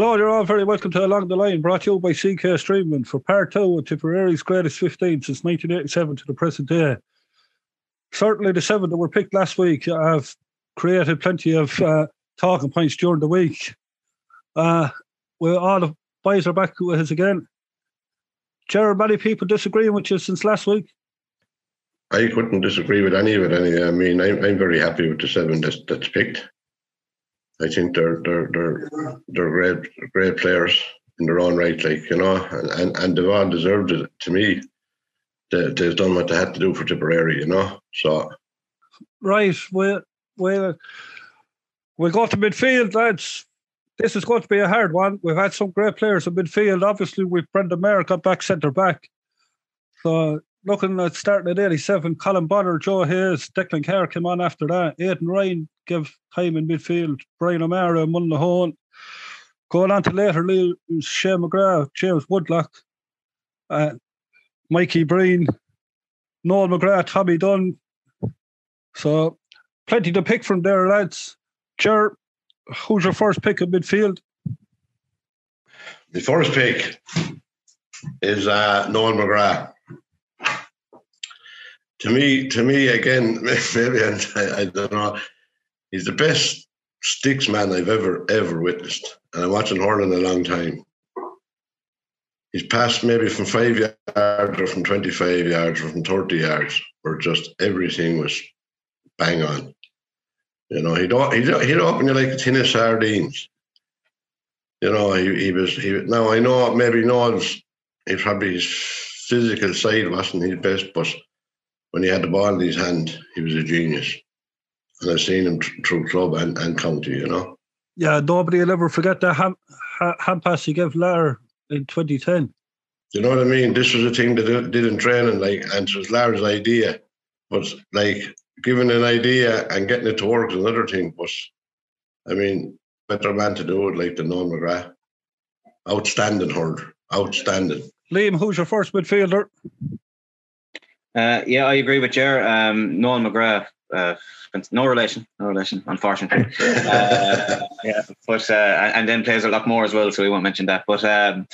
Hello, you're all very welcome to Along the Line, brought to you by CK Streaming for part two of Tipperary's greatest 15 since 1987 to the present day. Certainly, the seven that were picked last week have created plenty of uh, talking points during the week. Uh, well, all the boys are back with us again. Jared, many people disagreeing with you since last week. I couldn't disagree with any of it. Any, I mean, I'm, I'm very happy with the seven that's, that's picked. I think they're they're they're they're great great players in their own right, like you know, and and, and they've all deserved it. To me, they, they've done what they had to do for Tipperary, you know. So, right, we we we go to midfield, lads. This is going to be a hard one. We've had some great players in midfield. Obviously, we've Brendan Merrick got back centre back. So looking at starting at 87, Colin Bonner, Joe Hayes, Declan Carr came on after that. Aidan Ryan gave time in midfield. Brian O'Mara, Mullinahone. Going on to later, Shane McGrath, James Woodlock, uh, Mikey Breen, Noel McGrath, Tommy Dunne. So plenty to pick from there, lads. Ger, who's your first pick in midfield? The first pick is uh, Noel McGrath to me, to me again, maybe I, I, don't know. He's the best sticks man I've ever ever witnessed, and I'm watching hurling a long time. He's passed maybe from five yards or from 25 yards or from 30 yards, where just everything was bang on. You know, he'd he'd, he'd open you like a tin of sardines. You know, he, he was he. Now I know maybe knows he probably his physical side wasn't his best, but when he had the ball in his hand, he was a genius. And I've seen him through club and, and county, you know. Yeah, nobody will ever forget that hand, hand pass he gave Lar in 2010. You know what I mean? This was a thing that did in training, like, and it was Lar's idea. But, like, giving an idea and getting it to work is another thing. But, I mean, better man to do it, like the Noel McGrath. Outstanding hurler. Outstanding. Liam, who's your first midfielder? Uh, yeah, I agree with Jer. Um, Noel McGrath, uh, no relation, no relation, unfortunately. uh, yeah, but uh, and then plays a lot more as well, so we won't mention that. But um,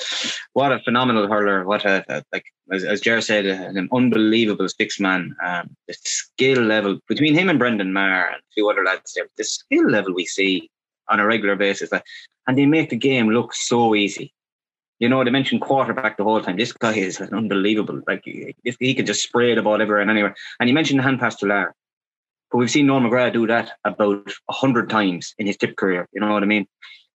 what a phenomenal hurler! What a, a like as, as Jer said, an unbelievable six man. Um, the skill level between him and Brendan Maher and a few other lads there, the skill level we see on a regular basis, like, and they make the game look so easy. You know, they mentioned quarterback the whole time. This guy is unbelievable. Like he, he could just spray the ball everywhere and anywhere. And you mentioned the hand pass to Lar. But we've seen Noel McGrath do that about hundred times in his tip career. You know what I mean?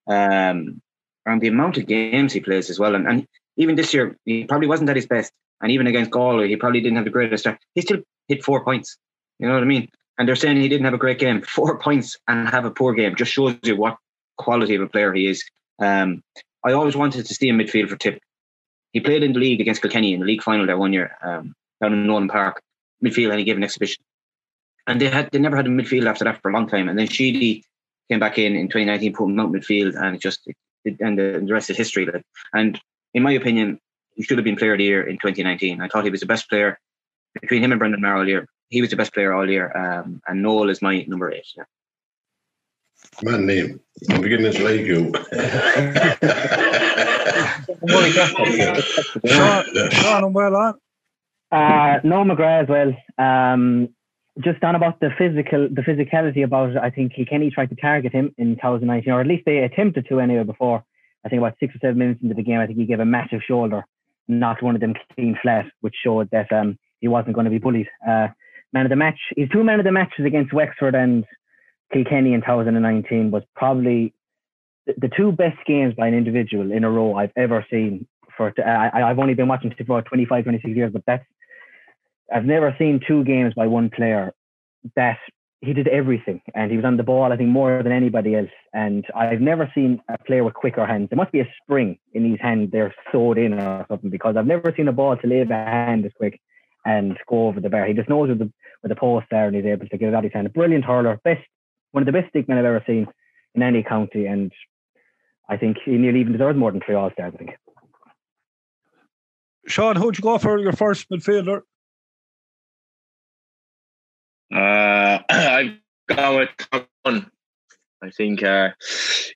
Um, and the amount of games he plays as well. And, and even this year, he probably wasn't at his best. And even against Galway, he probably didn't have the greatest start. He still hit four points. You know what I mean? And they're saying he didn't have a great game. Four points and have a poor game just shows you what quality of a player he is. Um, I always wanted to see him midfield for Tip. He played in the league against Kilkenny in the league final there one year um, down in Nowlan Park, midfield, and he gave an exhibition. And they had they never had a midfield after that for a long time. And then Sheedy came back in in 2019, put him out midfield, and it just it, and the, the rest is history. Like. And in my opinion, he should have been player of the year in 2019. I thought he was the best player between him and Brendan Maher all year. He was the best player all year, um, and Noel is my number eight. Yeah. Man name. I'm beginning to like you. Sean, Sean, well on. Uh, no McGrath as well. Um, just on about the physical, the physicality about it. I think Kilkenny tried to target him in 2019, or at least they attempted to anyway. Before I think about six or seven minutes into the game, I think he gave a massive shoulder, knocked one of them clean flat, which showed that um, he wasn't going to be bullied. Uh, man of the match. He's two men of the matches against Wexford and Kilkenny in 2019 was probably the, two best games by an individual in a row I've ever seen. For I, I've only been watching for 25, 26 years, but that's I've never seen two games by one player that he did everything and he was on the ball, I think, more than anybody else. And I've never seen a player with quicker hands. There must be a spring in his hand, they're sewed in or something, because I've never seen a ball to leave a hand as quick and go over the bar. He just knows where the, where the post there and he's able to get it out of his hand. A brilliant hurler, best one of the best stickmen I've ever seen in any county, and I think he nearly even deserves more than three All Stars. I think. Sean, who'd you go for your first midfielder? Uh, I've gone with one. I think uh,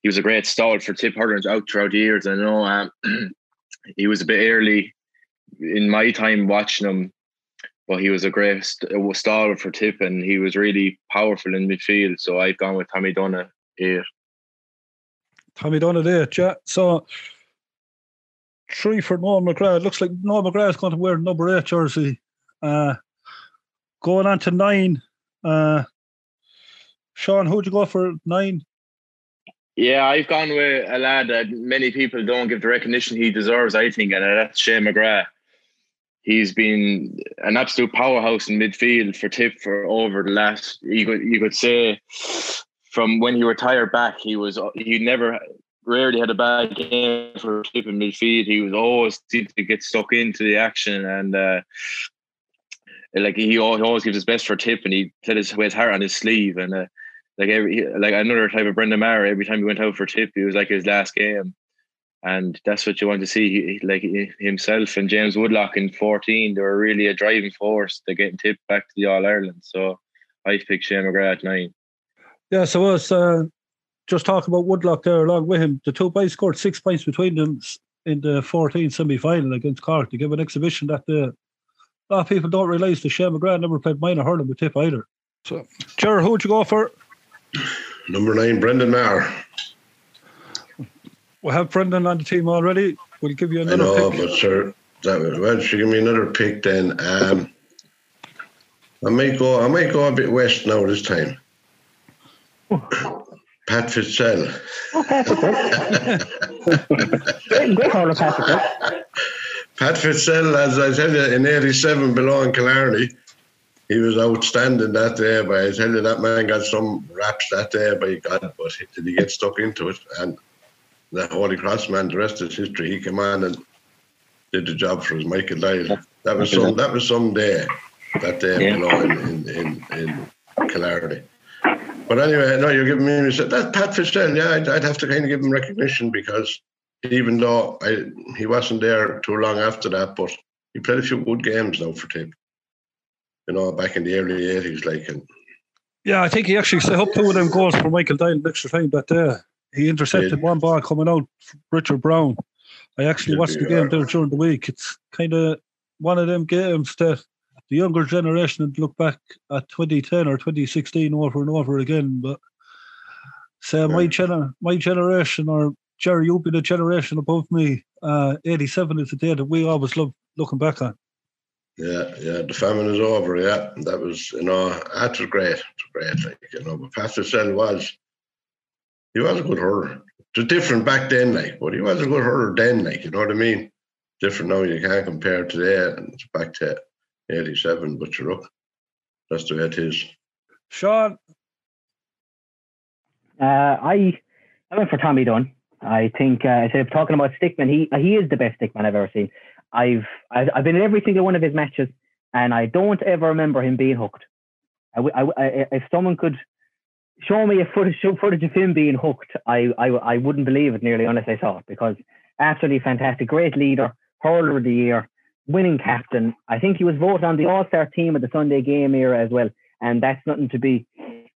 he was a great stall for Tip Hurlers out throughout the years. I know um, he was a bit early in my time watching him, but he was a great st- stall for Tip and he was really powerful in midfield. So I've gone with Tommy Dunne here. Tommy Dunne there, yeah. So three for Noel McGrath. It looks like Noel McGrath is going to wear number eight jersey. Uh, going on to nine. Uh, Sean, who'd you go for nine? Yeah, I've gone with a lad that many people don't give the recognition he deserves, I think, and that's Shane McGrath. He's been an absolute powerhouse in midfield for Tip for over the last, you could, you could say, from when he retired back, he was he never rarely had a bad game for Tip in midfield. He was always seemed to get stuck into the action and uh, like he always gives his best for Tip and he played his, his heart on his sleeve and uh, like every like another type of Brendan Maher. Every time he went out for Tip, it was like his last game, and that's what you want to see. Like himself and James Woodlock in fourteen, they were really a driving force They're getting tipped back to the All Ireland. So I picked Shane McGrath at nine. Yeah, so I was uh, just talking about Woodlock there along with him. The two boys scored six points between them in the 14 semi final against Cork to give an exhibition that the a lot of people don't realise the Shane McGrath never played minor hurling with Tip either. So, Jared, who'd you go for? Number nine, Brendan Maher. We have Brendan on the team already. We'll give you another I know, pick. but sir, that was, well, she give me another pick then. Um, I might go. I might go a bit west now this time. Pat Fitzgerald. Oh, Pat Fitzgerald. great, great hurler, Pat Fitzgerald. Pat Fitzgerald, as I tell you, in '87 below in Killarney, he was outstanding that day. But I tell you, that man got some raps that day by God. But did he get stuck into it? And the Holy Cross man, the rest is history. He came on and did the job for us, Michael Doyle. That was some. That was some day. That day Yeah. below in in, in, in Killarney. But anyway, no, you're giving me. That Pat Fitzgerald, yeah, I'd, I'd have to kind of give him recognition because even though I he wasn't there too long after that, but he played a few good games now for Tip. You know, back in the early eighties, like and Yeah, I think he actually set up two of them goals for Michael Doyle in extra time that day. Uh, He intercepted Did. one ball coming out Richard Brown. I actually watched the game Yeah. there during the week. It's kind of one of them games that the younger generation would look back at 2010 or 2016 over and over again. But say my, Yeah. gener- my generation, or Jerry, you'll be the generation above me. Uh, 87 is the day that we always love looking back on. yeah, yeah, the famine is over. Yeah, that was you know that was great. It was great, like you know. But Pat Fitzgerald was he was a good hurler. It's was different back then, like, but he was a good hurler then, like you know what I mean. Different now. You can't compare today and it's back to '87. But you look, that's the way it is. Sean, Uh, I I went for Tommy Dunne. I think uh, instead of talking about stickman, he he is the best stickman I've ever seen. I've I've, I've been in every single one of his matches, and I don't ever remember him being hooked. I, w- I w- I- if someone could show me a footage show footage of him being hooked, I, I I wouldn't believe it nearly unless I saw it because absolutely fantastic, great leader, hurler of the year, winning captain. I think he was voted on the All Star team at the Sunday game era as well, and that's nothing to be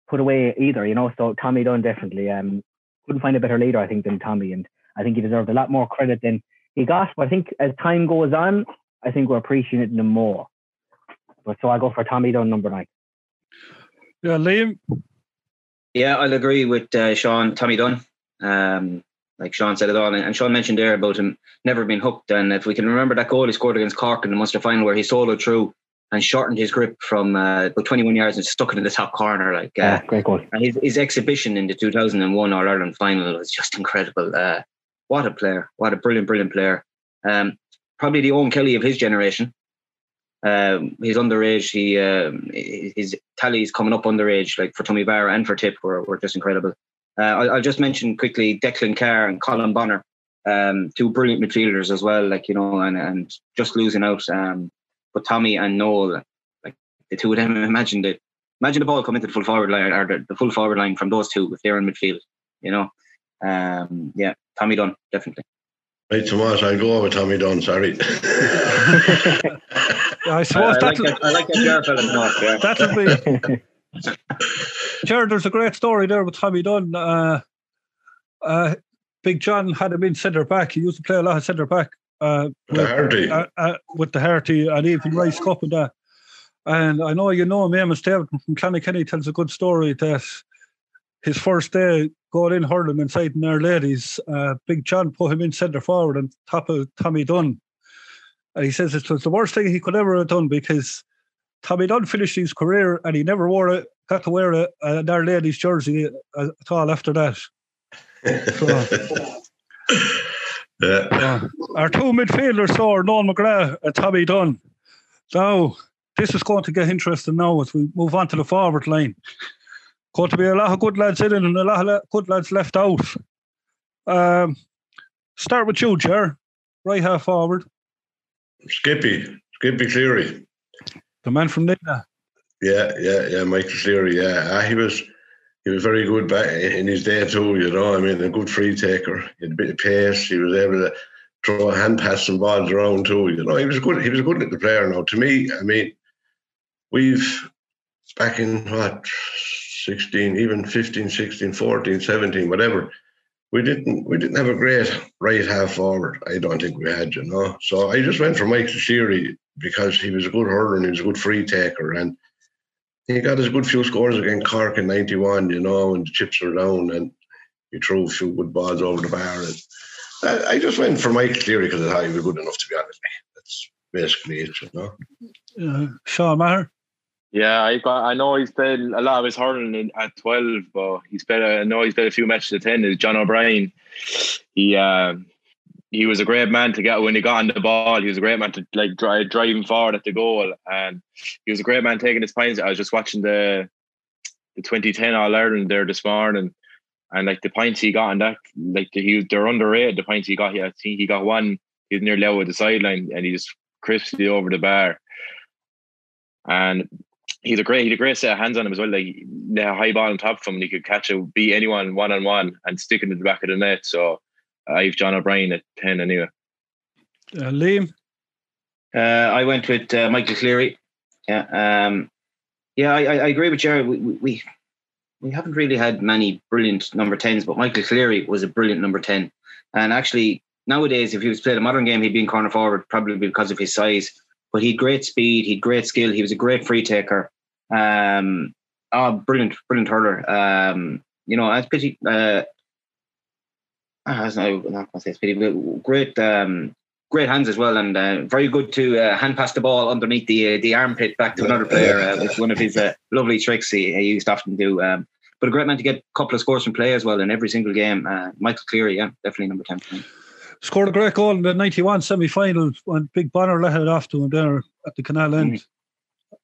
put away either, you know. So Tommy Dunne definitely um couldn't find a better leader, I think, than Tommy, and I think he deserved a lot more credit than he got. But I think as time goes on, I think we're appreciating him more. But so I go for Tommy Dunne number nine. yeah, Liam, Yeah, I'll agree with uh, Sean, Tommy Dunne. Um, like Sean said it all, and, Sean mentioned there about him never being hooked. And if we can remember that goal he scored against Cork in the Munster final, where he soloed through and shortened his grip from uh, about 21 yards and stuck it in the top corner, like uh, Yeah, great goal. and his, his exhibition in the 2001 All Ireland final was just incredible. Uh, what a player! What a brilliant, brilliant player. Um, probably the Eoin Kelly of his generation. Um, he's underage. He um, his tallies coming up underage, like for Toomevara and for Tip, were, were just incredible. Uh, I'll, I'll just mention quickly Declan Carr and Colin Bonner, um, two brilliant midfielders as well. Like you know, and and just losing out. Um, but Tommy and Noel, like the two of them, imagine the imagine the ball coming to the full forward line or the, the full forward line from those two if they're in midfield. You know, um, yeah, Tommy Dunne definitely. Right, Tomas, I'll go with Tommy Dunne. Sorry. I I, suppose I like that'll, that. I like that jar fella, yeah. that'll be Jared, there's a great story there with Tommy Dunne. Uh, uh, Big John had him in centre back. He used to play a lot of centre back. Uh, The Harty. uh, uh, with the Harty and even Rice Cup and that. And I know you know him, Amos Davidson from Clonakilly tells a good story that his first day going in hurling inside in our ladies, uh, Big John put him in centre forward on top of Tommy Dunne. And he says it was the worst thing he could ever have done because Tommy Dunne finished his career and he never wore it, got to wear a, an Our Ladies jersey uh, at all after that. yeah. Uh, our two midfielders so are Noel McGrath and Tommy Dunne. Now, this is going to get interesting now as we move on to the forward line. Going to be a lot of good lads in and a lot of good lads left out. Um, start with you, Ger. Right half forward. Skippy. Skippy Cleary. The man from Nenagh. Yeah, yeah, yeah. Michael Cleary. Yeah, Ah, he was he was very good back in his day too. You know, I mean, a good free taker. He had a bit of pace. He was able to throw a hand pass and balls around too. You know, he was good. He was a good little player. Now, to me, I mean, we've back in what 16, even 15, 16, 14, 17, whatever. We didn't we didn't have a great right half forward. I don't think we had, you know. So I just went for Mike Cleary because he was a good hurler and he was a good free taker and he got his good few scores against Cork in '91, you know, and the chips were down, and he threw a few good balls over the bar. And I, just went for Mike Cleary because I thought he was good enough to be honest. That's basically it, you know. Uh, Sean Maher. Yeah, I got. I know he's played a lot of his hurling in, at twelve, but he's played. I know he's played a few matches at ten. Is John O'Brien? He uh, he was a great man to get when he got on the ball. He was a great man to like drive driving forward at the goal, and he was a great man taking his points. I was just watching the the 2010 All Ireland there this morning, and like the points he got on that, like the, he they're underrated. The points he got, I think he got one. He's nearly out with the sideline, and he just crisply over the bar. And he's a great, he had a great set of hands on him as well. Like the high ball on top of him, and he could catch it, beat anyone one on one, and stick it in the back of the net. So I've John O'Brien at ten anyway. Uh, Liam. Uh, I went with uh, Michael Cleary. Yeah, um, yeah, I, I, I agree with Jared. We, we we haven't really had many brilliant number tens, but Michael Cleary was a brilliant number ten. And actually, nowadays, if he was playing a modern game, he'd be in corner forward probably because of his size. But he'd great speed, he'd great skill. He was a great free taker. Um, oh, brilliant, brilliant hurler. Um, you know, it's pity. Uh, I was not going to say it's pity, but great, um, great hands as well, and uh, very good to uh, hand pass the ball underneath the uh, the armpit back to another player. Uh, it's one of his uh, lovely tricks he, he used to often do. Um, but a great man to get a couple of scores from play as well in every single game. Uh, Michael Cleary, yeah, definitely number ten. Scored a great goal in the 91 semi final when Big Bonner let it off to him there at the canal end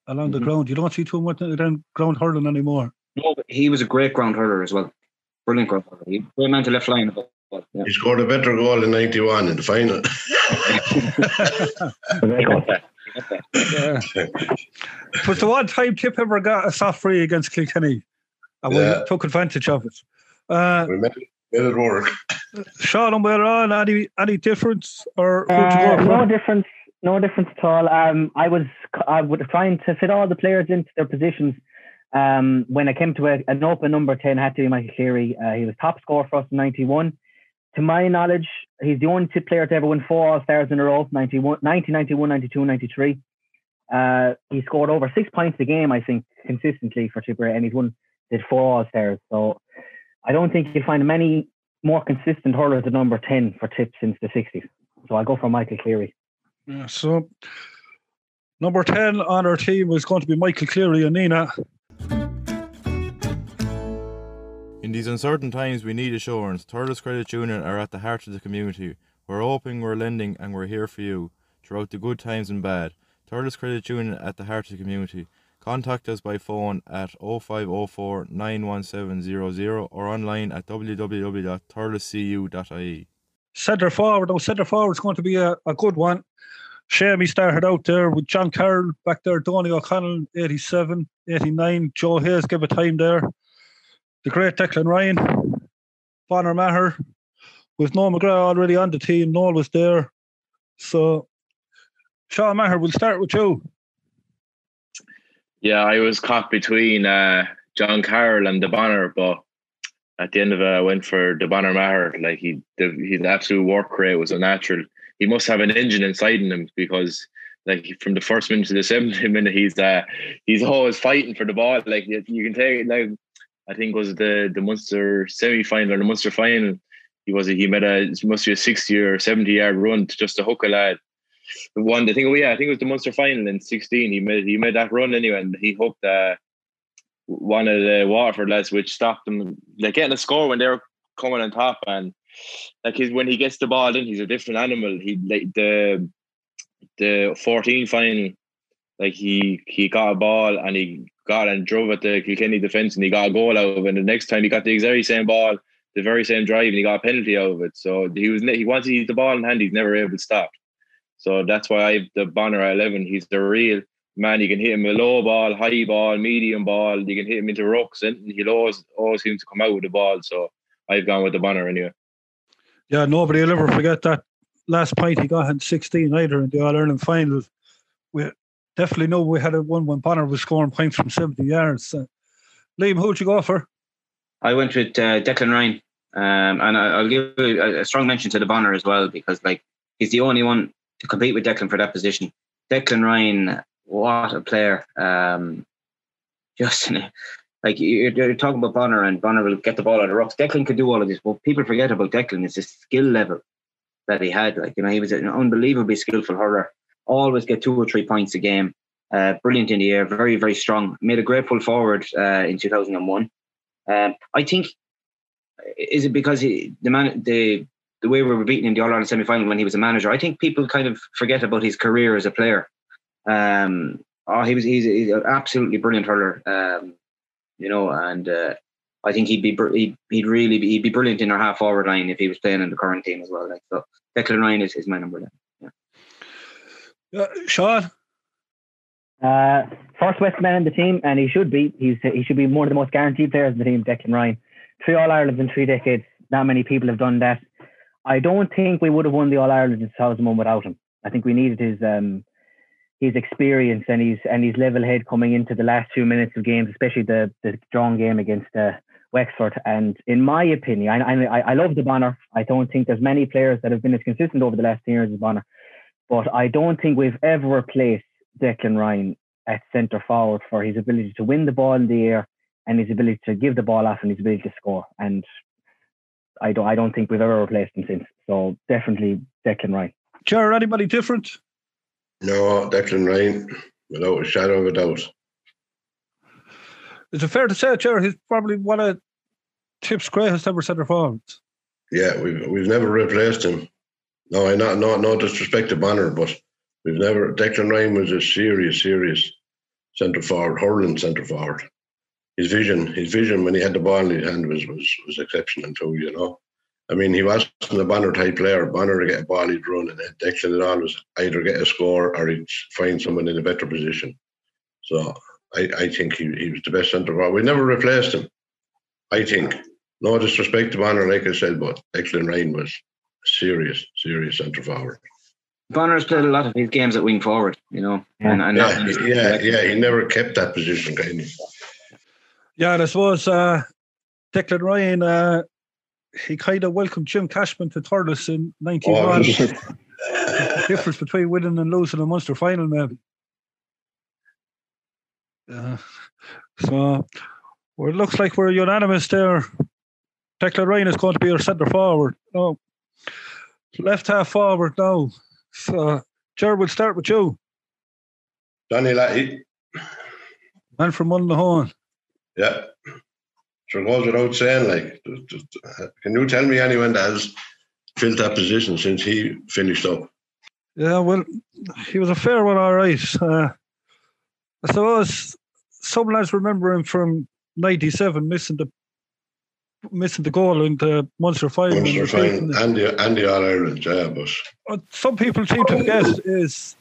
along the Mhm. ground. You don't see too much of them ground hurling anymore. No, but he was a great ground hurler as well. Brilliant ground hurler. He great man to left line. But, but, yeah. He scored a better goal in '91 in the final. Very. Yeah. it was the one time Tip ever got a soft free against Kilkenny, and Yeah. we took advantage of it. Uh, we made, made it work. Sean and we're on any any difference or Uh, no difference. No difference at all. Um, I was I was trying to fit all the players into their positions. Um, when I came to a, an open number ten, had to be Michael Cleary. Uh, he was top scorer for us in '91. To my knowledge, he's the only player to ever win four All Stars in a row 91, 90, 91, 92, 93. Uh, he scored over six points a game, I think, consistently for Tipperary, and he's won did four All Stars. So I don't think you'll find many more consistent hurlers at number 10 for Tip since the 60s. So I'll go for Michael Cleary. Yeah, so number ten on our team was going to be Michael Cleary and Nenagh. In these uncertain times, we need assurance. Thurles Credit Union are at the heart of the community. We're hoping, we're lending, and we're here for you throughout the good times and bad. Thurles Credit Union at the heart of the community. Contact us by phone at 0504 91700 or online at www.thurlescu.ie. Centre forward, now centre forward is going to be a, a good one. Shamey started out there with John Carroll back there, Donie O'Connell, 87, 89. Joe Hayes gave a time there. The great Declan Ryan, Bonner Maher, with Noel McGrath already on the team. Noel was there. So, Sean Maher, we'll start with you. Yeah, I was caught between uh, John Carroll and the Bonner, but at the end of it, I went for the Bonner Maher. Like he, the, his absolute work rate was unnatural. He must have an engine inside him because, like, from the first minute to the seventh minute, he's uh, he's always fighting for the ball. Like you, you can take like I think was the the Munster semi final or the Munster final. He was he made a must be a sixty or seventy yard run to just to hook a lad. The one I think oh yeah I think it was the Munster final in sixteen. He made he made that run anyway, and he hooked uh, one of the Waterford lads, which stopped them like getting a score when they were coming on top. And like his when he gets the ball in, he's a different animal. He like the the fourteen final, like he he got a ball and he got and drove at the Kilkenny defence and he got a goal out of it. And the next time he got the very same ball, the very same drive, and he got a penalty out of it. So he was he once he's the ball in hand, he's never able to stop. So that's why I have the Bonner at eleven. He's the real man. You can hit him a low ball, high ball, medium ball. You can hit him into rocks, and he'll always always seems to come out with the ball. So I've gone with the Bonner anyway. Yeah, nobody will ever forget that last point he got in 16 either in the All Ireland final. We definitely know we had a one when Bonner was scoring points from 70 yards. Uh, Liam, who'd you go for? I went with uh, Declan Ryan, um, and I, will give a, a, strong mention to the Bonner as well because like he's the only one to compete with Declan for that position. Declan Ryan, what a player! Um, just like you're, you're, talking about Bonner, and Bonner will get the ball out of rocks. Declan could do all of this, but people forget about Declan. It's the skill level that he had. Like you know, he was an unbelievably skillful hurler. Always get two or three points a game. Uh, brilliant in the air, very very strong. Made a great pull forward uh, in 2001. Um, I think is it because he, the man the the way we were beaten in the All Ireland semi final when he was a manager. I think people kind of forget about his career as a player. Um, oh, he was he's, he's an absolutely brilliant hurler. Um, you know, and uh, I think he'd be he'd, he'd really be, he'd be brilliant in our half forward line if he was playing in the current team as well. Like so, Declan Ryan is, is my number. one. Yeah. Uh, Sean. Uh, first West man in the team, and he should be. He's he should be one of the most guaranteed players in the team. Declan Ryan, three All Irelands in three decades. Not many people have done that. I don't think we would have won the All Ireland in 2001 without him. I think we needed his um, his experience and his and his level head coming into the last few minutes of games, especially the the strong game against uh, Wexford. And in my opinion, I, I I love the Bonner. I don't think there's many players that have been as consistent over the last 10 years as Bonner, but I don't think we've ever replaced Declan Ryan at centre forward for his ability to win the ball in the air and his ability to give the ball off and his ability to score. And I don't I don't think we've ever replaced him since. So definitely Declan Ryan. Jared, anybody different? No, Declan Ryan, without a shadow of a doubt. Is it fair to say, Jared, he's probably one of Tip's greatest ever centre forwards? Yeah, we've we've never replaced him. No, I not not no disrespect to Bonner, but we've never Declan Ryan was a serious, serious centre forward, hurling centre forward. His vision, his vision when he had the ball in his hand was was was exceptional too, you know. I mean, he wasn't a Bonner type player. Bonner to get a ball, he'd run, and Declan would always either get a score or he'd find someone in a better position. So I, I think he, he was the best centre forward. We never replaced him. I think. No disrespect to Bonner, like I said, but Declan Ryan was serious, serious centre forward. Bonner's played a lot of his games at wing forward, you know. Yeah, and, and yeah, yeah, yeah, he never kept that position, kind of. Yeah, and I suppose uh, Declan Ryan, uh, he kind of welcomed Jim Cashman to Thurles in 91. Oh, the difference between winning and losing a Munster final, maybe. Uh, so well, it looks like we're unanimous there. Declan Ryan is going to be our centre forward. No, left half forward now. So, Jared, we'll start with you. Danny Latty. Man from Mullinahone. Yeah. So it goes without saying, like, can you tell me anyone that has filled that position since he finished up? Yeah, well, he was a fair one, all right. Uh, I suppose some lads remember him from '97 missing the missing the goal in the Munster final. Munster final and the, and the All Ireland, yeah, but what some people seem to forget is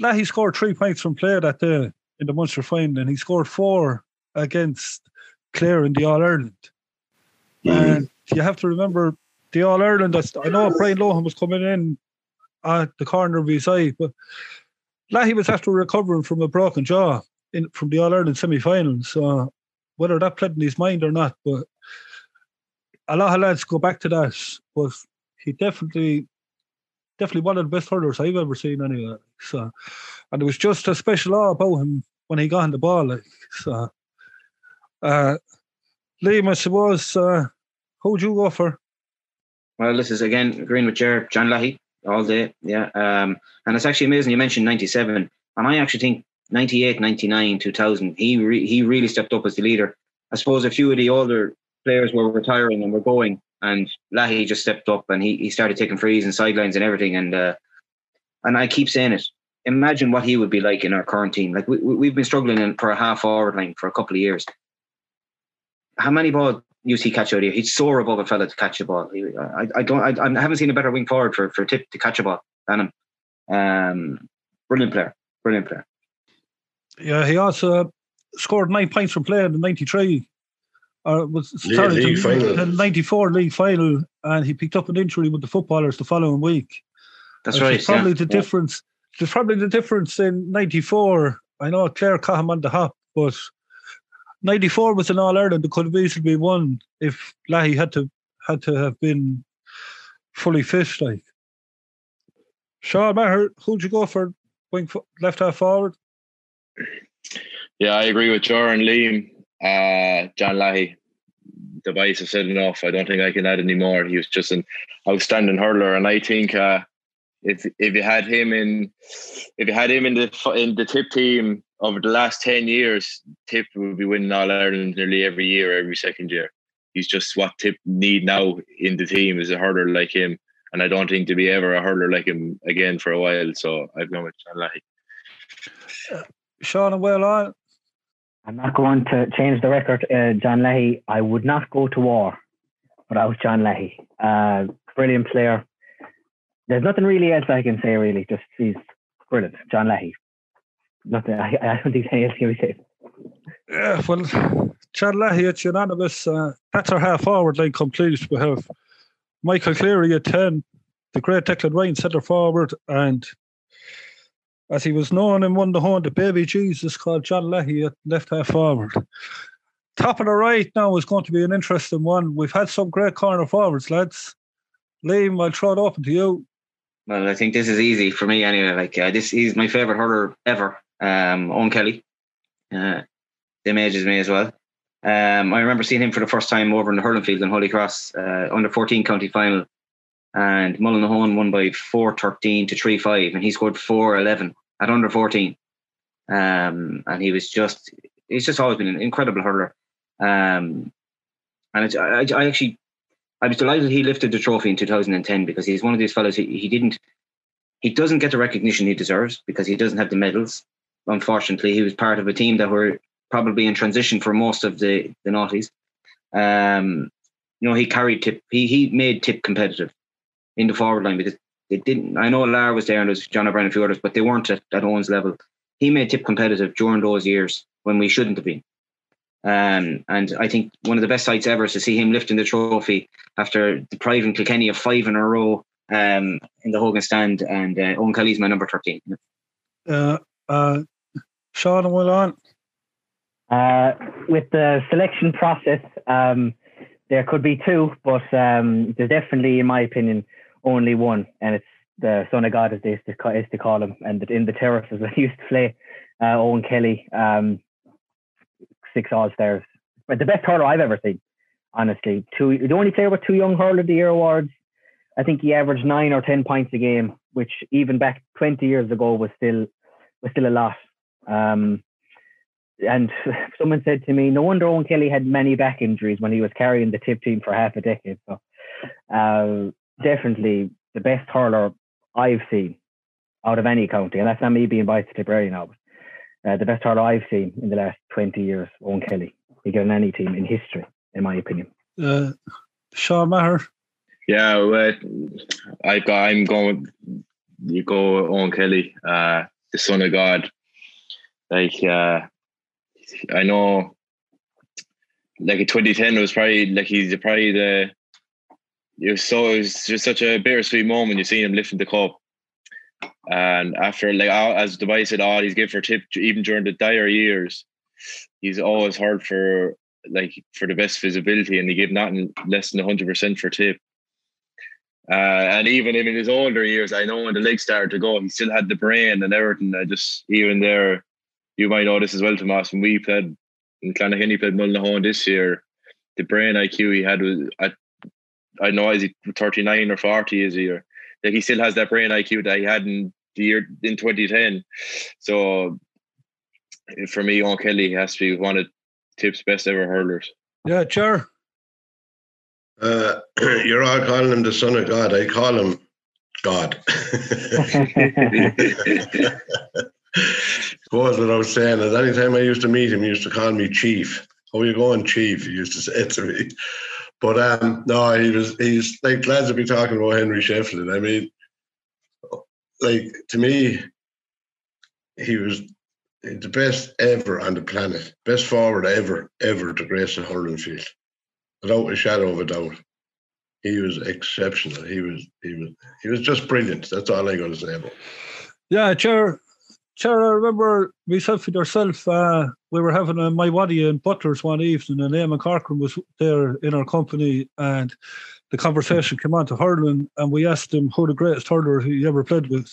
that he scored three points from play that day in the Munster final, and he scored four against Clare in the All Ireland. Mm. And you have to remember the All Ireland. I know Brian Lohan was coming in at the corner of his eye, but Leahy was after recovering from a broken jaw in from the All Ireland semi finals. So whether that played in his mind or not, but a lot of lads go back to that. But he definitely, definitely one of the best hurlers I've ever seen anyway. So, and it was just a special awe about him when he got on the ball. Like so, uh, Liam, I suppose, uh, who'd you go for? Well, this is again agreeing with Jared, John Leahy all day. Yeah. Um, and it's actually amazing you mentioned 97. And I actually think 98, 99, 2000, he, re- he really stepped up as the leader. I suppose a few of the older players were retiring and were going, and Leahy just stepped up and he, he started taking frees and sidelines and everything. And uh, and I keep saying it. Imagine what he would be like in our current team. Like we, we've been struggling for a half forward line for a couple of years. How many balls you see catch out here? He'd soar above a fella to catch a ball. I, I don't. I, I haven't seen a better wing forward for for Tip to catch a ball than him. Um, brilliant player. Brilliant player. Yeah, he also scored nine points from playing in '93. Or was started league in, final. in '94 league final, and he picked up an injury with the footballers the following week. That's Which right. probably yeah. the difference. There's probably the difference in '94. I know Clare caught him on the hop, but '94 was an All Ireland that could have easily won if Leahy had to had to have been fully fit. Like Sean Maher, who'd you go for wing fo- left half forward? Yeah, I agree with Joran Liam. Uh, John Leahy. The boys have said enough. I don't think I can add any more. He was just an outstanding hurler, and I think uh, if if you had him in, if you had him in the in the tip team over the last ten years, Tip would be winning All Ireland nearly every year, every second year. He's just what Tip need now in the team is a hurler like him, and I don't think to be ever a hurler like him again for a while. So I've gone with John Leahy. Sean and well on. I'm not going to change the record, uh, John Leahy. I would not go to war without John Leahy. Uh, brilliant player. There's nothing really else I can say, really. Just he's brilliant. John Leahy. Nothing. I, I don't think anything can be said. Yeah, well, Chad Leahy, it's unanimous. Uh, that's our half forward line complete. We have Michael Cleary at 10, the great Declan Ryan centre forward, and as he was known in one the home, the baby Jesus called John Leahy at left half forward. Top of the right now is going to be an interesting one. We've had some great corner forwards, lads. Liam, I'll throw it open to you. Well, I think this is easy for me anyway. Like uh, this, he's my favorite hurler ever. Um, Eoin Kelly. Uh, age as me as well. Um, I remember seeing him for the first time over in the hurling field in Holy Cross, uh, under 14 county final, and Mullinahone won by 4-13 to 3-5, and he scored 4-11 at under 14. Um, and he was just, he's just always been an incredible hurler. Um, and I, I actually, I was delighted he lifted the trophy in 2010 because he's one of these fellows. He, he didn't, he doesn't get the recognition he deserves because he doesn't have the medals. Unfortunately, he was part of a team that were probably in transition for most of the the noughties. Um, you know, he carried tip. He he made tip competitive in the forward line because it didn't. I know Lar was there and there was John O'Brien and a few others, but they weren't at, at Eoin's level. He made tip competitive during those years when we shouldn't have been. Um, and I think one of the best sights ever is to see him lifting the trophy after depriving Kilkenny of five in a row um, in the Hogan stand. And uh, Eoin Kelly's my number 13. Uh, uh, Sean and well on. Uh, with the selection process, um, there could be two, but um, there's definitely, in my opinion, only one, and it's the Son of God, as they used to call, used to call him, and in the terraces when he used to play, uh, Eoin Kelly, um, six All Stars, but the best hurler I've ever seen. Honestly, two the only player with two Young Hurler of the Year awards. I think he averaged nine or ten points a game, which even back 20 years ago was still was still a lot. Um, and someone said to me, no wonder Eoin Kelly had many back injuries when he was carrying the tip team for half a decade. So uh, definitely the best hurler I've seen out of any county. And that's not me being biased to Tipperary now, but uh, the best hurler I've seen in the last 20 years, Eoin Kelly. He got on any team in history, in my opinion. Uh, Sean Maher. Yeah, well, I got. I'm going. You go Eoin Kelly, uh, the Son of God. Like uh, I know, like in 2010 it was probably like he's probably the. It was so it was just such a bittersweet moment. You see him lifting the cup, and after like as Dubai said, all he's good for tip even during the dire years. He's always hard for like for the best visibility, and he gave nothing less than hundred percent for tip. Uh, and even in his older years, I know when the legs started to go, he still had the brain and everything. I just even there, you might know this as well, Tomas. When we played in Clonaghy, played Mullinahone this year, the brain IQ he had was at I know is he 39 or 40 is he or like he still has that brain IQ that he had in the year in 2010. So for me, Eoin Kelly has to be one of Tip's best ever hurlers. Yeah, sure. Uh, you're all calling him the son of God. I call him God. Goes without saying it. Anytime I used to meet him, he used to call me Chief. How are you going, Chief? He used to say to me. But um, no, he was he's like glad to be talking about Henry Shefflin. I mean, like to me, he was the best ever on the planet, best forward ever, ever to grace the hurling field, without a shadow of a doubt. He was exceptional. He was he was he was just brilliant. That's all I got to say about. Yeah, Chair. Chair, I remember myself and yourself. Uh, we were having a my waddy in Butlers one evening, and Eamon Corcoran was there in our company, and the conversation came on to hurling, and we asked him who the greatest hurler he ever played with.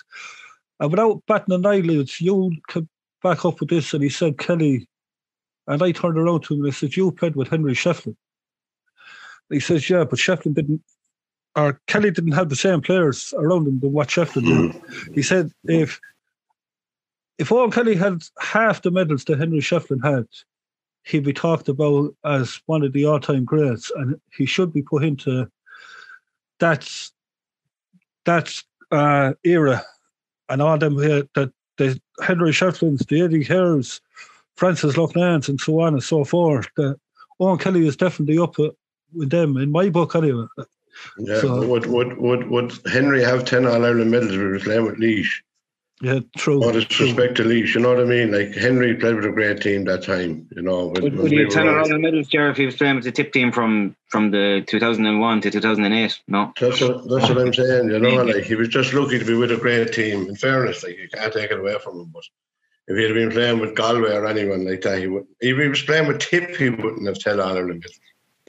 And without batting an eyelid, you could back up with this, and he said Kelly. And I turned around to him and I said, "You played with Henry Shefflin." He says, "Yeah, but Shefflin didn't, or Kelly didn't have the same players around him than what Shefflin did." He said, "If if Eoin Kelly had half the medals that Henry Shefflin had, he'd be talked about as one of the all-time greats, and he should be put into that that uh, era and all them here that the Henry Shefflins, the Eddie Kehers, Francis Loughnans, and so on and so forth. That Eoin Kelly is definitely up with them in my book anyway. Yeah, so, would, would would would Henry have ten All Ireland medals if he was playing with Laois? Yeah, true. All disrespect to Laois, you know what I mean? Like Henry played with a great team that time, you know. Would, would he have ten All Ireland medals, Jared, if he was playing with the tip team from from the two thousand and one to two thousand and eight? No. That's what that's what I'm saying. You know, like he was just lucky to be with a great team. In fairness, like you can't take it away from him, but. If he had been playing with Galway or anyone like that, he would. If he was playing with Tip, he wouldn't have 10 All Ireland medals.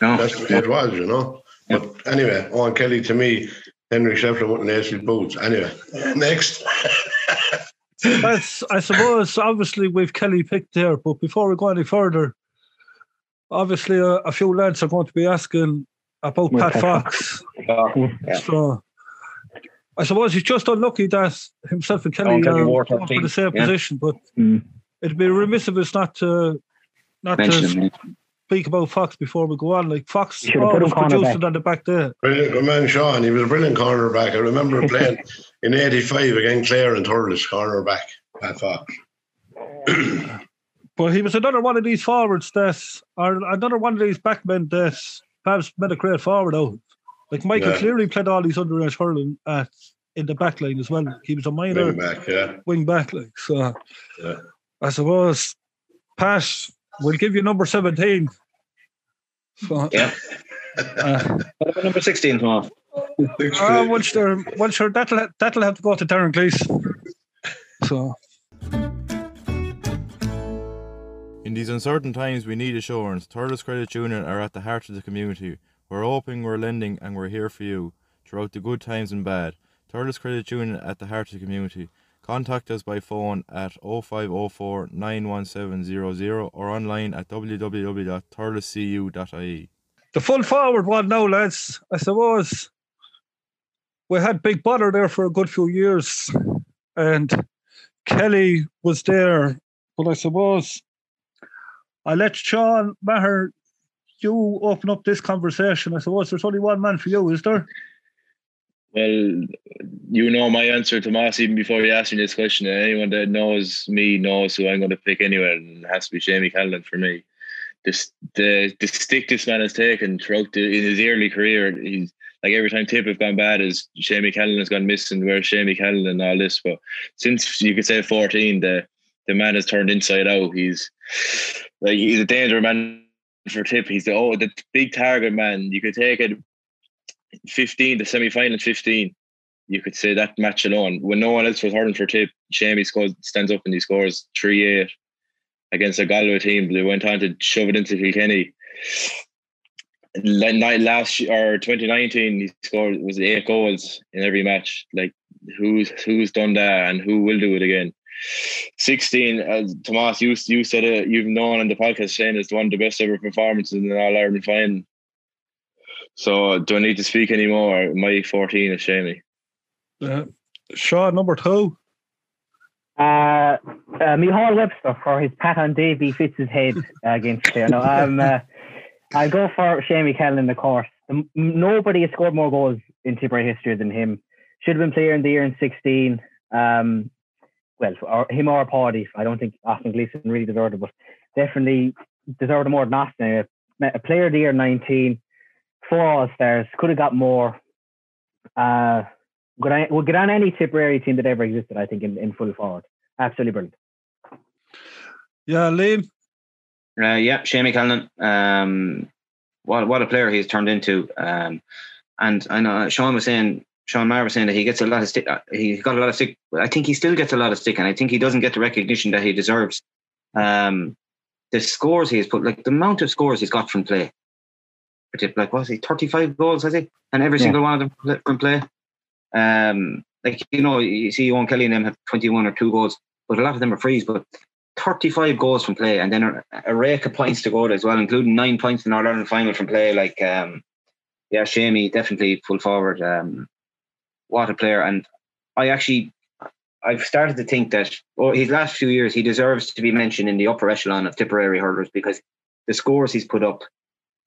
No. That's the way it was, you know. But anyway, Eoin Kelly to me, Henry Shefflin wouldn't ace his boots. Anyway, next. That's, I suppose, obviously, we've Kelly picked there, but before we go any further, obviously, a, a few lads are going to be asking about Pat Fox. Yeah. So, I suppose he's just unlucky that himself and Kelly are top for the same yeah. position, but Mm. it'd be remiss of us not to not Mention to him. Yeah. speak about Fox before we go on. Like Fox You should have put always produced it on the back there. Brilliant, good man, Sean. He was a brilliant cornerback. I remember playing in '85 against Clare and Thurles cornerback. Pat Fox. But he was another one of these forwards that, or another one of these backmen that perhaps made a great forward out. Like Michael Yeah. Cleary played all these underage hurling at in the back line as well. He was a minor Bring back, yeah. wing back, like so. Yeah. I suppose Pat will give you number seventeen. So, Yeah. uh, What about number sixteen, Tomas? uh, once they're once sure that'll that'll have to go to Darren Cleese. So In these uncertain times, we need assurance. Thurles Credit Union are at the heart of the community. We're open, we're lending, and we're here for you throughout the good times and bad. Thurles Credit Union at the heart of the community. Contact us by phone at 0504 91700 or online at www.thurlescu.ie. the full forward one now, lads. I suppose we had Big Butter there for a good few years, and Kelly was there. But I suppose I let Sean Maher you open up this conversation. I suppose there's only one man for you, is there? Well, you know my answer, to Tomas, even before you asked me this question. And anyone that knows me knows who I'm going to pick anyway, and it has to be Seamie Callanan for me. This, the the stick this man has taken throughout the, in his early career, he's like every time Tip have gone bad, is Seamie Callanan has gone missing. Where's Seamie Callanan and all this? But since you could say 14, the the man has turned inside out. He's like he's a danger man for Tip. He's the oh the big target man. You could take it 15, the semi final 15, you could say that match alone. When no one else was hurling for tip, Jamie scores, stands up and he scores 3 8 against a Galway team. They went on to shove it into Kilkenny. last year or 2019 he scored was eight goals in every match like who's who's done that and who will do it again 16 as Tomas you, you said it you've known on the podcast saying it's one of the best ever performances in an All-Ireland final so do I need to speak anymore my 14 is Seamie Uh, Shaw number two. Uh, uh, Michal Webster for his pat on Davy fits his head uh, against Clare. No, um, uh, I'll go for Seamie Callanan, of course. The, nobody has scored more goals in Tipperary history than him. Should have been player in the year in 16. Um, well, or him or Paddy. I don't think Austin Gleeson really deserved it, but definitely deserved it more than Austin. A player of the year 19, four All Stars, could have got more. Uh, would I would get on any Tipperary team that ever existed, I think, in, in full forward. Absolutely brilliant. Yeah, Liam. Uh, yeah, Seamie Callanan. Um, what what a player he's turned into. Um, and I know Sean was saying, Sean Maher was saying that he gets a lot of stick. uh, He got a lot of stick. I think he still gets a lot of stick, and I think he doesn't get the recognition that he deserves. Um, the scores he has put, like the amount of scores he's got from play. Partic- Like was he thirty five goals? Has he? And every Yeah. single one of them from play. Um, like you know, you see Eoin Kelly and them have twenty one or two goals, but a lot of them are frees. But 35 goals from play and then a, a rake of points to go as well, including nine points in our Ireland final from play. Like, um, yeah, Seamie definitely full forward. Um, what a player. And I actually, I've started to think that oh, his last few years, he deserves to be mentioned in the upper echelon of Tipperary hurlers because the scores he's put up,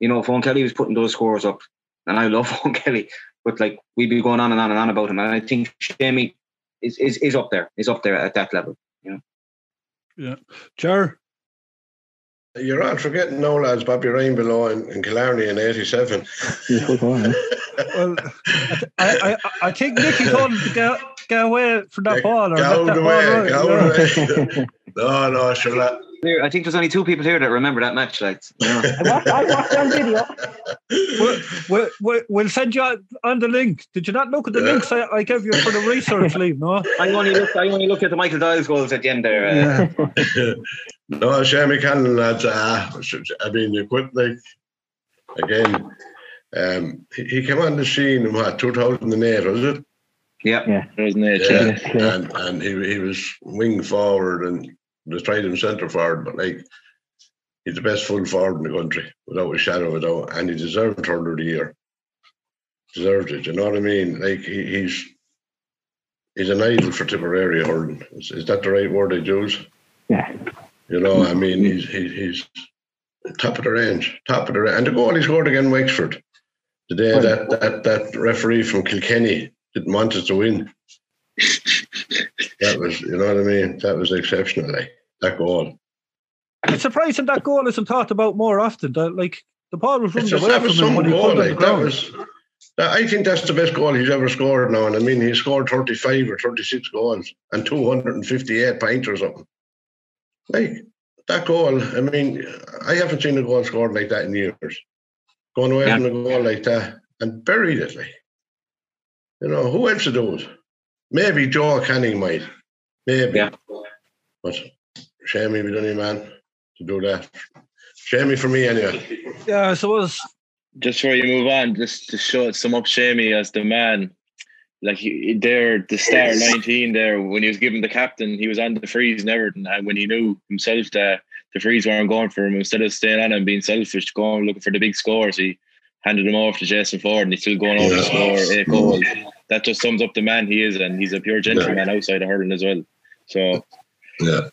you know, if Kelly was putting those scores up, and I love Eoin Kelly, but like we'd be going on and on and on about him. And I think Seamie is, is, is up there, is up there at that level. Jar. You're all forgetting no lads, Bobby Ryan below in, in Killarney in 87. Well, I, I, I think Nicky couldn't get, get away from that ball or Go let that ball way, run, go yeah. the way. No, no, sure. That, I think there's only two people here that remember that match. Like, you know. I watched, I watched on video. We'll, we'll, we'll- we'll send you on the link. Did you not look at the Yeah. links I, I gave you for the research, Liam? No. I only look. I only look at the Michael Doyle's goals at the end there. Uh, Yeah. no, Seamie Callanan, lads. Uh, I mean, you quit like again. Um, he, he came on the scene in what 2008 was it? Yeah. wasn't it Yeah, yeah. and and he he was wing forward and was tried him centre forward, but like he's the best full forward in the country without a shadow of a doubt, and he deserved hurler of the year. Deserved it, you know what I mean? Like he, he's he's an idol for Tipperary hurling. Is, is that the right word I use? Yeah. You know, I mean, he's he, he's top of the range, top of the range, and the goal he scored against Wexford the day that that that referee from Kilkenny didn't want us to win. That was, you know what I mean. That was exceptionally that goal. It's surprising that goal isn't talked about more often. That like the ball was running It's just, away from him when goal. put it on the Like that ground. was. I think that's the best goal he's ever scored now. And I mean, he scored 35 or 36 goals and 258 points or something. Like that goal, I mean, I haven't seen a goal scored like that in years. Going away Yeah. from a goal like that and buried it. Like, you know, who else would do it? Maybe Joe Canning might. Maybe. Yeah. But Seamie we don't need man to do that. Seamie for me anyway. Yeah, I suppose. just before you move on, just to show sum up Seamie as the man, like he, there, the star of 19 there, when he was given the captain, he was on the frees and everything. And when he knew himself that the frees weren't going for him, instead of staying on and being selfish, going looking for the big scores, he handed him off to Jason Forde and he's still going over to Yeah. score eight goals. That just sums up the man he is, and he's a pure gentleman outside of hurling as well. So, Yeah.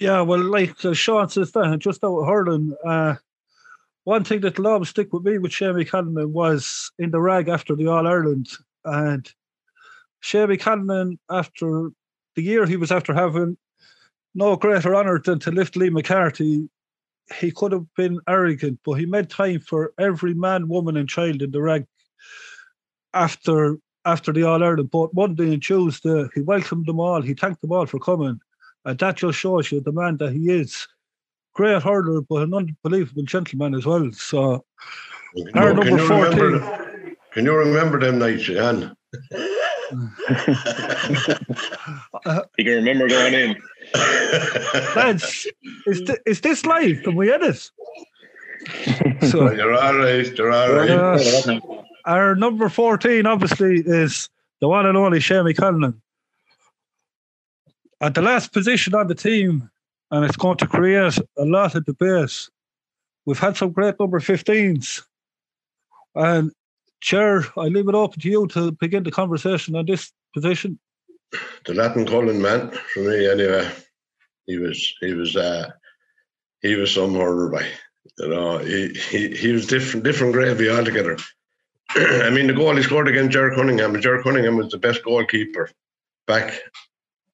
Yeah, well, like uh, Sean says that, just out of hurling, uh, one thing that'll always stick with me with Seamie Callanan was in the rag after the All Ireland. And Seamie Callanan, after the year he was after having no greater honour than to lift Liam MacCarthy, he could have been arrogant, but he made time for every man, woman, and child in the rag after after the All Ireland, both Monday and Tuesday. He welcomed them all, he thanked them all for coming. And that just shows you the man that he is. Great hurler, but an unbelievable gentleman as well. So, Can Our you, number 14. remember? Can you remember them nights, Jan? you can remember going in. lads, is, th- is this live? Can we edit? So You're all right. You're all right. uh, our number 14, obviously, is the one and only Seamie Callanan. At the last position on the team, and it's going to create a lot of debate. We've had some great number 15s. And Chair, I leave it open to you to begin the conversation on this position. the Lattin-Cullen man for me anyway. He was he was uh he was some hurler by. You know, he, he he was different different gravy altogether. I mean the goal he scored against Jerry Cunningham, Jerry Cunningham was the best goalkeeper back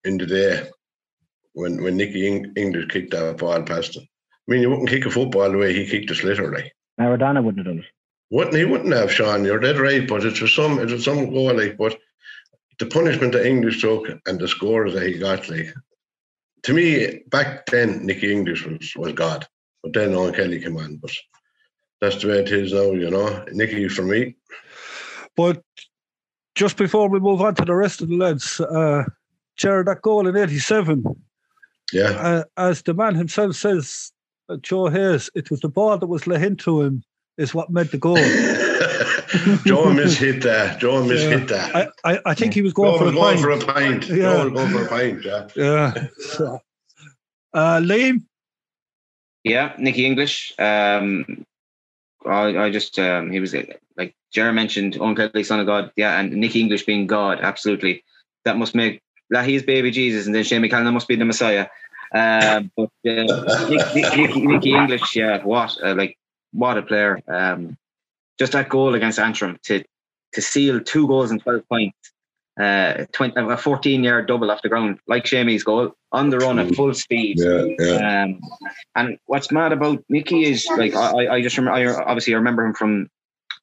in the day when when Nicky Eng- English kicked that ball past him. I mean you wouldn't kick a football the way he kicked a literally. Maradona wouldn't have done it. Wouldn't he wouldn't have Sean, you're dead right, but it was some it was some goal like but the punishment that English took and the scores that he got, like to me, back then Nicky English was, was God. But then Eoin Kelly came on. But that's the way it is now, you know. Nicky for me. But just before we move on to the rest of the lads, uh, Chair, that goal in 87, Yeah. uh, as the man himself says, uh, Joe Hayes, it was the ball that was let into him is what made the goal. Joe mishit that. Joe mishit that. I, I, I think he was going Joe for was a going pint. for a pint. Yeah. Joe was going for a pint, yeah. Yeah. So, uh, Liam, Yeah, Nicky English. Um, I, I just um, he was like Jerry mentioned, Uncle Son of God. Yeah, and Nicky English being God, absolutely. That must make Leahy's baby Jesus, and then Seamie Callanan must be the Messiah. Um, but uh, Nick, Nick, Nicky, Nicky English, yeah, what uh, like what a player. Um, just that goal against Antrim to to seal two goals and twelve points. Uh, 20, a 14 yard double off the ground, like Seamie's goal, on the run at full speed. Yeah, yeah. Um, and what's mad about Mickey is like I, I- just remember. I obviously I remember him from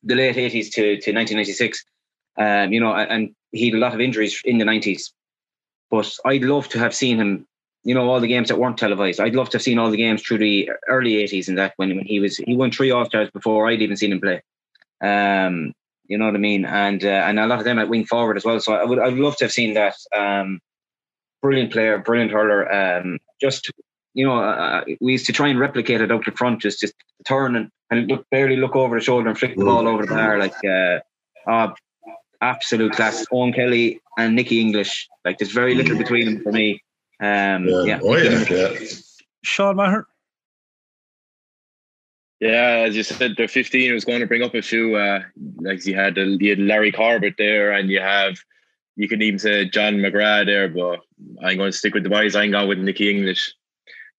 the late eighties to to nineteen ninety six. Um, you know, and he had a lot of injuries in the nineties. But I'd love to have seen him. You know, all the games that weren't televised. I'd love to have seen all the games through the early eighties and that when when he was he won three All Stars before I'd even seen him play. Um, you know what I mean, and uh, and a lot of them at wing forward as well. So I would I'd love to have seen that. Um, brilliant player, brilliant hurler. Um, just you know, uh, we used to try and replicate it out the front, just just turn and, and look, barely look over the shoulder and flick the ball over the bar, like uh, uh, absolute class. Eoin Kelly and Nicky English, like there's very little between them for me. Um, yeah. yeah, Oh, yeah, yeah. Sean Maher. Yeah, as you said, the 15 was going to bring up a few. Uh, like you had, you had Larry Corbett there, and you have, you can even say John McGrath there, but I'm going to stick with the boys. I'm going with Nicky English.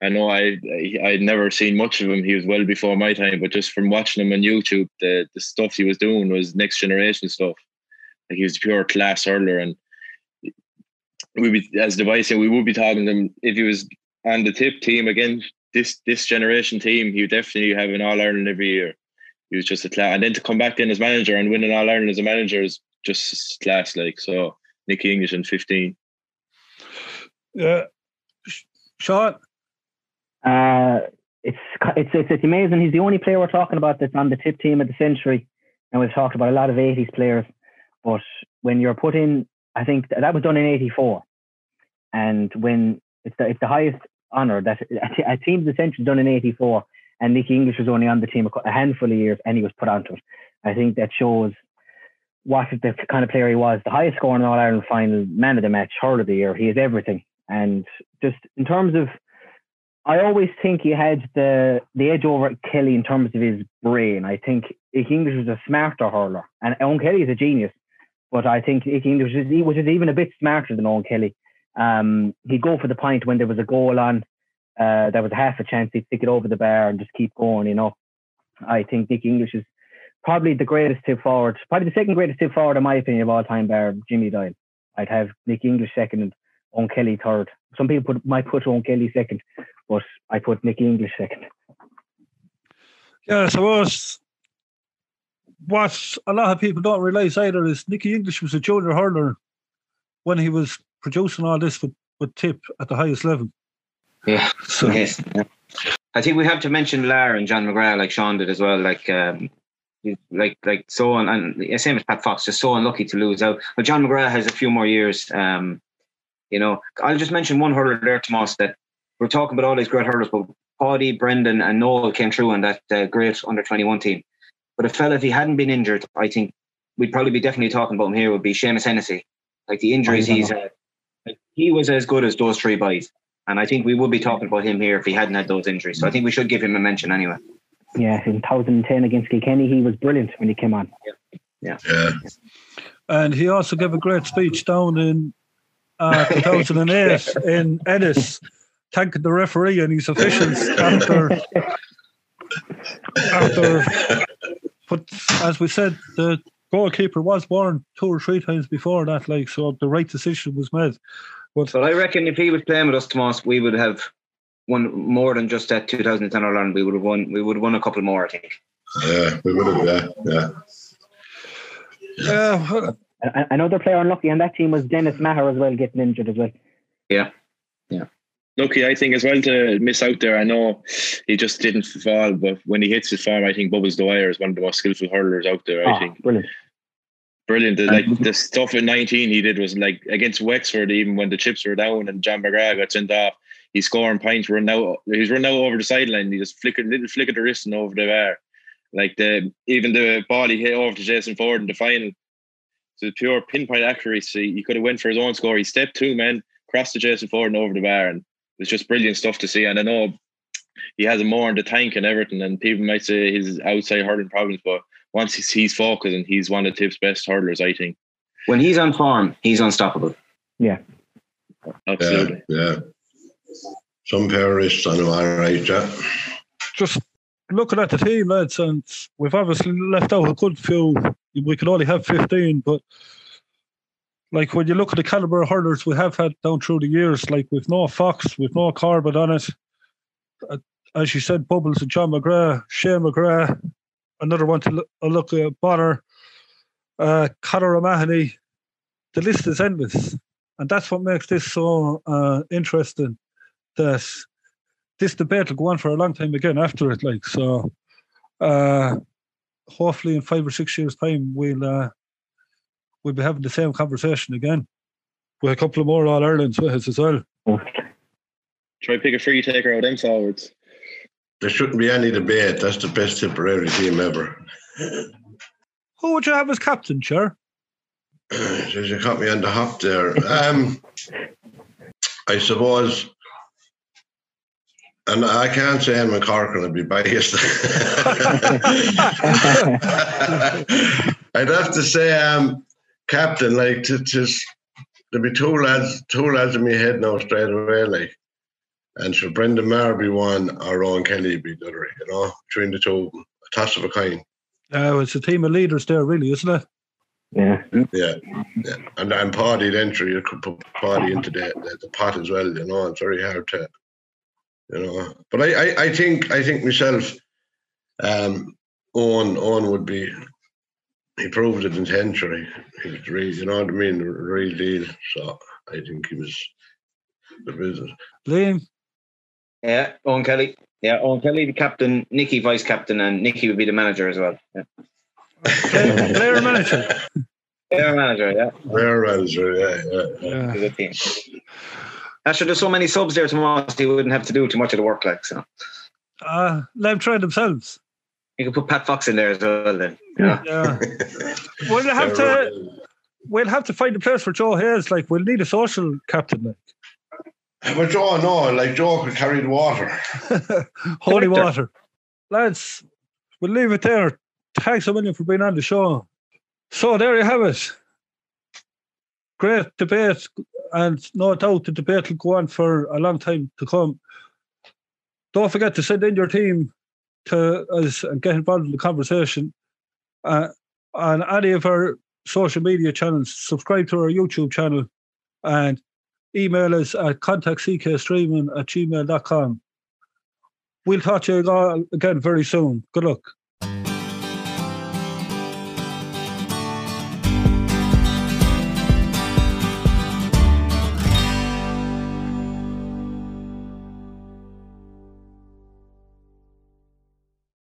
I know I, I I'd never seen much of him. He was well before my time, but just from watching him on YouTube, the the stuff he was doing was next generation stuff. Like he was pure class hurler, and we be as the boys say, we would be talking to him if he was on the tip team again this this generation team, he would definitely have an All Ireland every year. He was just a class, and then to come back in as manager and win an All Ireland as a manager is just class. Like so, Nicky English in fifteen. Yeah. Sean. Uh, it's, it's it's it's amazing. He's the only player we're talking about that's on the tip team of the century, and we've talked about a lot of '80s players. But when you're put in, I think that was done in '84, and when it's the it's the highest honor that a team the century done in '84, and Nicky English was only on the team a handful of years, and he was put onto it. I think that shows what the kind of player he was. The highest scoring All Ireland final, man of the match, hurler of the year. He is everything, and just in terms of I always think he had the the edge over Kelly in terms of his brain. I think Ike English was a smarter hurler, and Eoin Kelly is a genius. But I think English was, he was just even a bit smarter than Eoin Kelly. Um, he'd go for the point when there was a goal on. Uh, there was half a chance he'd stick it over the bar and just keep going. You know, I think Nick English is probably the greatest tip forward, probably the second greatest tip forward in my opinion of all time, bar Jimmy Doyle. I'd have Nick English second and Eoin Kelly third. Some people put, might put Eoin Kelly second, but I put Nicky English second. Yeah, I suppose what a lot of people don't realise either is Nicky English was a junior hurler when he was producing all this with, with Tip at the highest level. Yeah. So Yes. I think we have to mention Lar and John McGrath, like Sean did as well. Like, um, like, like so, un- and same as Pat Fox, just so unlucky to lose out. But John McGrath has a few more years. Um, you know, I'll just mention one hurler there, Tomas, that we're talking about all these great hurlers, but Paddy, Brendan, and Noel came through on that uh, great under 21 team. But a fella, if he hadn't been injured, I think we'd probably be definitely talking about him here would be Seamus Hennessy. Like the injuries he's had, he was as good as those three boys. And I think we would be talking about him here if he hadn't had those injuries. So I think we should give him a mention anyway. Yeah, in 2010 against Kilkenny, he was brilliant when he came on. Yeah. yeah. And he also gave a great speech down in uh, 2008 in Ennis, thanking the referee and his officials after. after but as we said, the goalkeeper was warned two or three times before that, like so the right decision was made. But But I reckon if he was playing with us, Tomas, we would have won more than just that 2010 Ireland. We would have won. We would have won a couple more, I think. Yeah, we would have, yeah, yeah. yeah, uh, well, A- Another player unlucky on that team was Dennis Maher as well, getting injured as well. Lucky, I think, as well to miss out there. I know he just didn't fall, but when he hits his form, I think Bubbles Dwyer is one of the most skillful hurlers out there. I Ah, think brilliant. brilliant. The, like the stuff in 19 he did was like against Wexford, even when the chips were down and John McGrath got sent off, he's scoring points, running out. He's running out over the sideline. He just flickered little flick of the wrist and over the bar. Like the even the ball he hit over to Jason Forde in the final. So pure pinpoint accuracy. He could have went for his own score. He stepped two men, crossed to Jason Forde and over the bar, and it was just brilliant stuff to see. And I know he has more in the tank and everything, and people might say his outside hurling problems, but once he's, he's focusing, he's one of the tip's best hurlers, I think. When he's on form, he's unstoppable. Yeah, Absolutely. yeah. Some pair of wrists on him, all right, yeah. just looking at the team, lads, and we've obviously left out a good few. We could only have 15, but like when you look at the caliber of hurlers we have had down through the years, like with no Fox, with no Corbett on it, uh, as you said, Bubbles and John McGrath, Shane McGrath, another one to look, uh, look at Bonner, uh, Conor O'Mahony. The list is endless, and that's what makes this so uh, interesting. That this debate will go on for a long time again after it. Like so, uh, hopefully in five or six years' time we'll uh, we'll be having the same conversation again with a couple of more All Irelands with us as well. Try pick a free taker out them forwards. There shouldn't be any debate. That's the best Tipperary team ever. Who would you have as captain, Chair? Jeez, you caught me on the hop there. Um, I suppose, and I can't say Eamon Corcoran would be biased. I'd have to say, um, captain, like to just there'd be two lads, two lads in my head now straight away, like. And should Brendan Maher be one or Eoin Kelly be the other, you know, between the two, a toss of a coin. Uh, it's a team of leaders there, really, isn't it? Yeah. Yeah, yeah. And and Paddy then sure you could put party into the, the, the pot as well, you know, it's very hard to you know. But I, I, I think I think myself, um Eoin Eoin would be he proved it in century. He was real you know what I mean, the real deal. So I think he was the business. Liam, Yeah, Eoin Kelly. Yeah, Eoin Kelly, the captain, Nicky vice captain, and Nicky would be the manager as well. Yeah. player, player manager. Player manager, yeah. Rare answer, yeah, yeah, yeah. Yeah. Good team. Actually, there's so many subs there tomorrow, he wouldn't have to do too much of the work, like so. Uh, let them try themselves. You can put Pat Fox in there as well. Then, Yeah. Yeah. we'll have to we'll have to find a place for Joe Hayes. Like we'll need a social captain. Like. Uh, but Joe, no, like Joe could carry the water. Holy Victor. water. Lads, we'll leave it there. Thanks a million for being on the show. So there you have it. Great debate, and no doubt the debate will go on for a long time to come. Don't forget to send in your team to us and get involved in the conversation. Uh, on any of our social media channels, subscribe to our YouTube channel and email us at contactckstreaming at gmail.com. We'll talk to you all again very soon. Good luck.